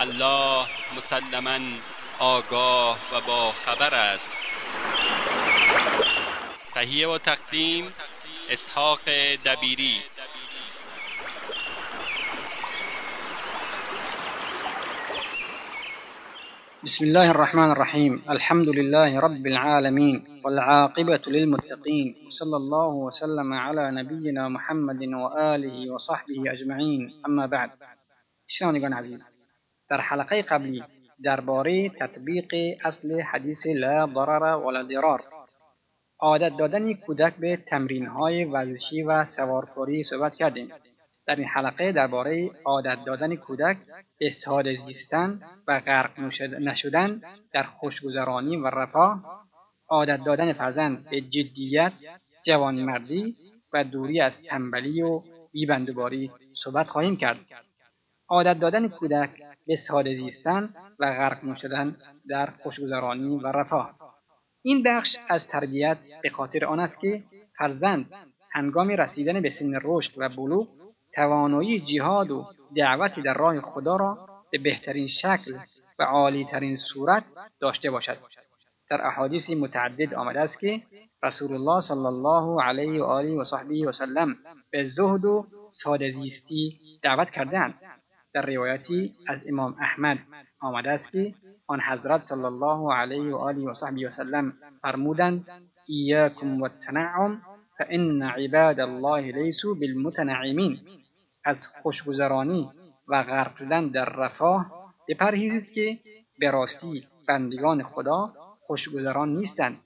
الله مسلما آگاه و با خبر است. تهیه و تقدیم اسحاق دبیری. بسم الله الرحمن الرحيم. الحمد لله رب العالمين والعاقبة للمتقين. صلى الله وسلم على نبينا محمد وآله وصحبه أجمعين. أما بعد. شنوندگان عزیز در حلقه قبلی درباره تطبیق اصل حدیث لا ضرر ولا ضرار عادت دادن کودک به تمرین های ورزشی و سوارکاری صحبت کردیم. در این حلقه درباره عادت دادن کودک به ساده زیستن و غرق نشدن در خوشگذرانی و رفاه عادت دادن فرزند به جدیت جوانمردی و دوری از تنبلی و بیبندوباری صحبت خواهیم کرد. عادت دادن کودک به ساده زیستن و غرق نشدن در خوشگذرانی و رفاه. این بخش از تربیت به خاطر آن است که فرزند هنگام رسیدن به سن رشد و بلوغ توانایی جهاد و دعوتی در راه خدا را به بهترین شکل و عالیترین صورت داشته باشد. در احادیث متعدد آمده است که رسول الله صلی الله علیه و آله و صحبه و سلم به زهد و ساده زیستی دعوت کردند. در روایتی از امام احمد آمده است که آن حضرت صلی الله علیه و آله و صحبه و سلم فرمودند ایاکم والتنعم فان عباد الله لیسوا بالمتنعمین. از خوشگذرانی و غرق شدن در رفاه بپرهیزید که به راستی بندگان خدا خوشگذران نیستند.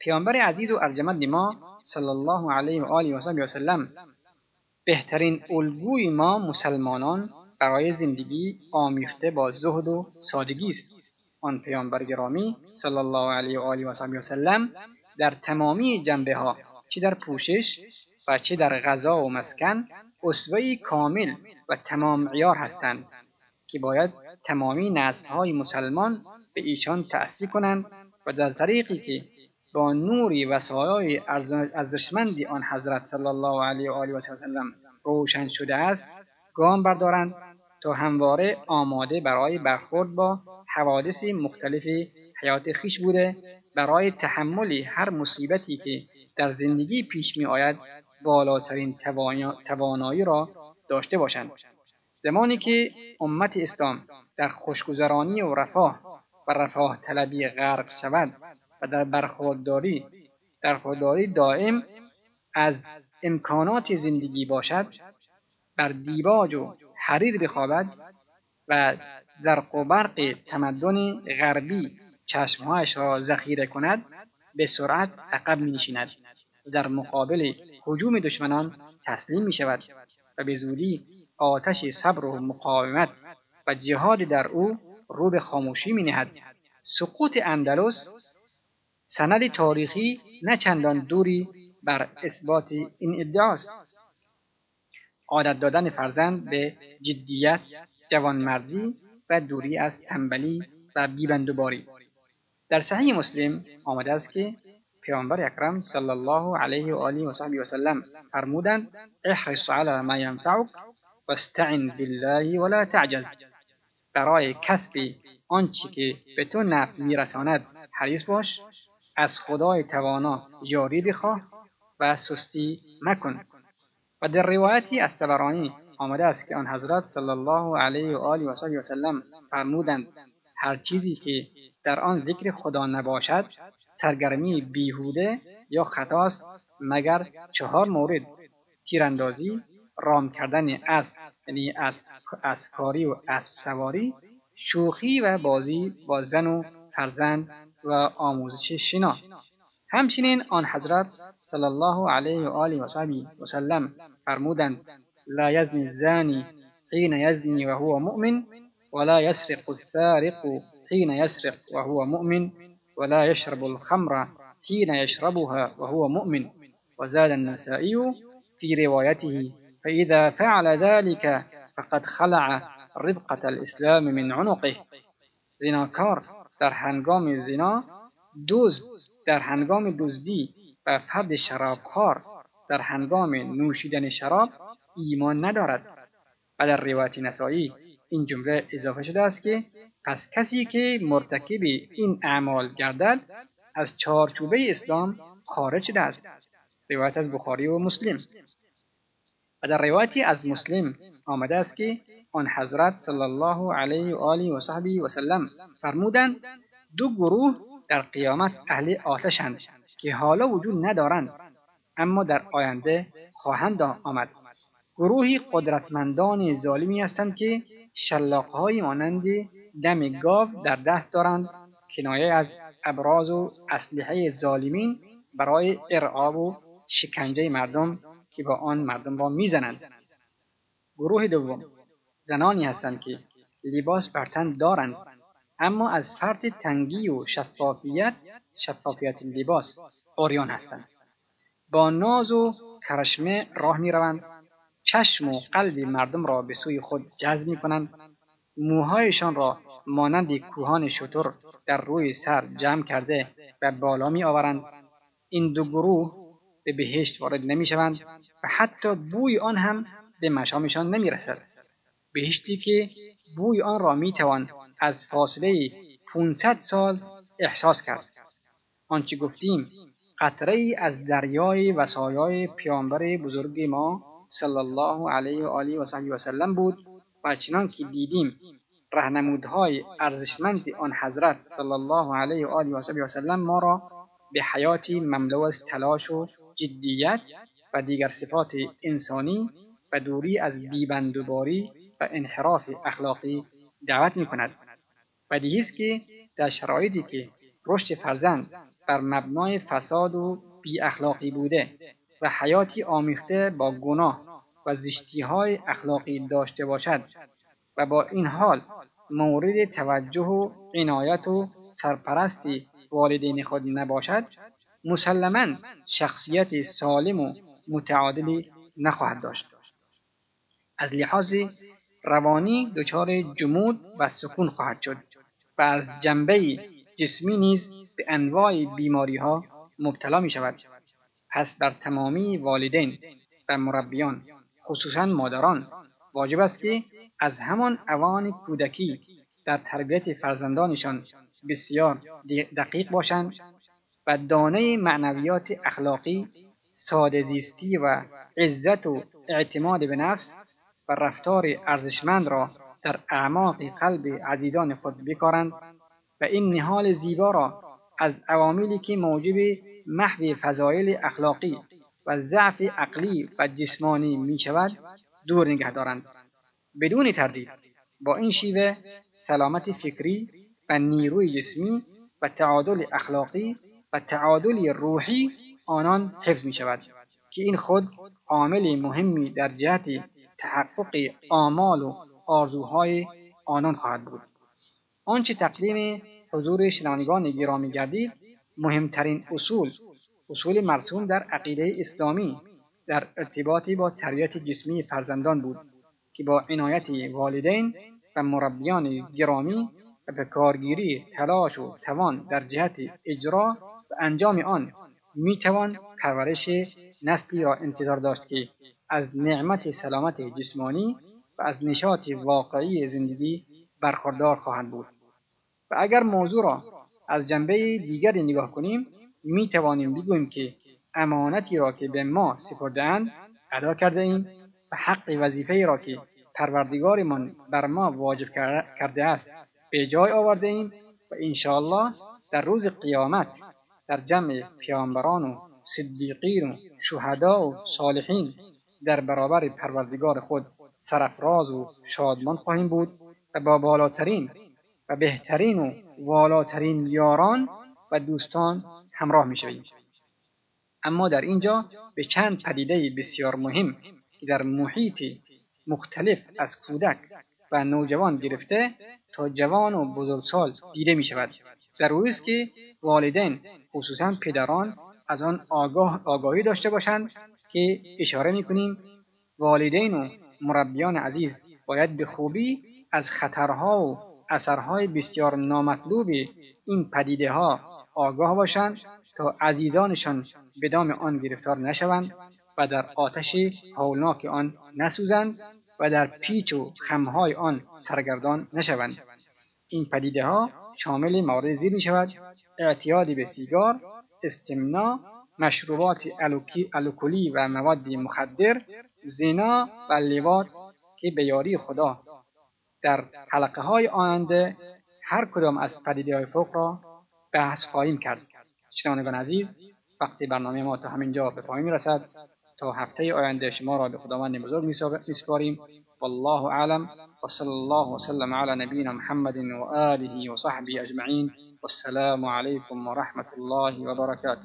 پیامبر عزیز و ارجمند ما صلی الله علیه و آله و وسلم بهترین الگوی ما مسلمانان برای زندگی آمیخته با زهد و سادگی است. آن پیامبر گرامی صلی الله علیه و آله و وسلم در تمامی جنبه ها چه در پوشش و چه در غذا و مسکن اسوه کامل و تمام عیار هستند که باید تمامی های مسلمان به ایشان تأثیر کنند و در طریقی که با نوری و سایه ارزشمندی آن حضرت صلی الله علیه و آله و سلم روشن شده است گام بردارند تا همواره آماده برای برخورد با حوادث مختلف حیات خیش بوده برای تحمل هر مصیبتی که در زندگی پیش می آید بالاترین توانایی را داشته باشند. زمانی که امت اسلام در خوشگذرانی و رفاه و رفاه طلبی غرق شود و در برخورداری خودداری دائم از امکانات زندگی باشد بر دیباج و حریر بخوابد و زرق و برق تمدن غربی چشمهایش را ذخیره کند به سرعت عقب می نشیند در مقابل حجوم دشمنان تسلیم می شود و به زودی آتش صبر و مقاومت و جهاد در او رو به خاموشی می نهد. سقوط اندلس سند تاریخی نه چندان دوری بر اثبات این ادعاست عادت دادن فرزند به جدیت جوانمردی و دوری از تنبلی و بیبندوباری در صحیح مسلم آمده است که پیامبر اکرم صلی الله علیه و آله و صحبه و سلم فرمودند احرص علی ما ینفعک واستعن بالله ولا تعجز. برای کسب آنچه که به تو نفع میرساند حریص باش. از خدای توانا یاری بخواه و سستی مکن. و در روایتی از تبرانی آمده است که آن حضرت صلی الله علیه و آله و صحبه و سلم فرمودند هر چیزی که در آن ذکر خدا نباشد سرگرمی بیهوده یا خطاست مگر چهار مورد تیراندازی رام کردن اسب یعنی اسبکاری و اسب سواری شوخی و بازی با زن و فرزند و آموزش شنا. همچنین آن حضرت صلی الله علیه و آله و و سلم فرمودند لا یزنی الزانی حین یزنی و هو مؤمن ولا يسرق السارق حين يسرق وهو مؤمن ولا يشرب الخمر حين يشربها وهو مؤمن. وزاد النسائي في روايته فإذا فعل ذلك فقد خلع ربقة الإسلام من عنقه. زناکار در هنگام زنا دوز در هنگام دزدی و فرد شرابخوار در هنگام نوشیدن شراب ایمان ندارد. و در روایت نسایی این جمله اضافه شده است که پس کسی که مرتکب این اعمال گردد از چارچوبه اسلام خارج شده است. روایت از بخاری و مسلم. و در روایتی از مسلم آمده است که آن حضرت صلی الله علیه و آله و صحبه و سلم فرمودند دو گروه در قیامت اهل آتشند که حالا وجود ندارند اما در آینده خواهند آمد. گروهی قدرتمندان ظالمی هستند که شلاقهای مانند دم گاو در دست دارند کنایه از ابراز و اسلحه ظالمین برای ارعاب و شکنجه مردم که با آن مردم را می‌زنند. گروه دوم. زنانی هستند که لباس بر تن دارند اما از فرط تنگی و شفافیت شفافیت لباس اوریان هستند. با ناز و کرشمه راه می‌روند. چشم و قلب مردم را به سوی خود جذب می کنند موهایشان را مانند کوهان شتر در روی سر جمع کرده و بالا می آورند این دو گروه به بهشت وارد نمی شوند و حتی بوی آن هم به مشامشان نمی رسد بهشتی که بوی آن را می توان از فاصله 500 سال احساس کرد. آنچه گفتیم قطره از دریای وسایای پیامبر بزرگ ما صلی الله علیه و آله و صحبی و سلم بود و چنان که دیدیم رهنمودهای ارزشمند آن حضرت صلی الله علیه و آله و صحبی و سلم ما را به حیاتی مملو از تلاش و جدیت و دیگر صفات انسانی و دوری از بیبندوباری و انحراف اخلاقی دعوت می کند و است که در شرایطی که رشد فرزند بر مبنای فساد و بی اخلاقی بوده و حیاتی آمیخته با گناه و زشتی های اخلاقی داشته باشد و با این حال مورد توجه و عنایت و سرپرستی والدین خود نباشد مسلما شخصیت سالم و متعادلی نخواهد داشت. از لحاظ روانی دچار جمود و سکون خواهد شد و از جنبه جسمی نیز به انواع بیماری ها مبتلا می شود پس بر تمامی والدین و مربیان خصوصا مادران واجب است که از همان اوان کودکی در تربیت فرزندانشان بسیار دقیق باشند و دانه معنویات اخلاقی ساده زیستی و عزت و اعتماد به نفس و رفتار ارزشمند را در اعماق قلب عزیزان خود بکارند و این نهال زیبا را از عواملی که موجب محو فضایل اخلاقی و ضعف عقلی و جسمانی می شود دور نگه دارند. بدون تردید با این شیوه سلامت فکری و نیروی جسمی و تعادل اخلاقی و تعادل روحی آنان حفظ می شود که این خود عامل مهمی در جهت تحقق آمال و آرزوهای آنان خواهد بود. آنچه تقدیم حضور شنوندگان گرامی گردید مهمترین اصول اصول مرسوم در عقیده اسلامی در ارتباطی با تربیت جسمی فرزندان بود که با عنایت والدین و مربیان گرامی و به کارگیری تلاش و توان در جهت اجرا و انجام آن می‌توان پرورش نسلی را انتظار داشت که از نعمت سلامت جسمانی و از نشاط واقعی زندگی برخوردار خواهند بود. و اگر موضوع را از جنبه دیگری نگاه کنیم می توانیم بگوییم که امانتی را که به ما سپردهاند ادا کرده ایم و حق وظیفه را که پروردگارمان بر ما واجب کرده است به جای آورده ایم و انشاءالله در روز قیامت در جمع پیامبران و صدیقین و شهدا و صالحین در برابر پروردگار خود سرفراز و شادمان خواهیم بود و با بالاترین و بهترین و والاترین یاران و دوستان همراه می شویم. اما در اینجا به چند پدیده بسیار مهم که در محیط مختلف از کودک و نوجوان گرفته تا جوان و بزرگسال دیده می شود است که والدین خصوصا پدران از آن آگاه آگاهی داشته باشند که اشاره می کنیم والدین و مربیان عزیز باید به خوبی از خطرها و اثرهای بسیار نامطلوب این پدیده ها آگاه باشند تا عزیزانشان به دام آن گرفتار نشوند و در آتش هولناک آن نسوزند و در پیچ و خمهای آن سرگردان نشوند. این پدیده ها شامل موارد زیر می شود اعتیاد به سیگار استمنا مشروبات الکلی و مواد مخدر زنا و لواط که به یاری خدا. در حلقه های آینده هر کدام از پدیده های فوق را بحث خواهیم کرد. شنوندگان عزیز وقتی برنامه ما تا همینجا به پایان رسد تا هفته آینده شما را به خداوند بزرگ میسپاریم. والله أعلم وصلى الله وسلم على نبينا محمد وآله وصحبه أجمعين والسلام عليكم ورحمة الله وبركاته.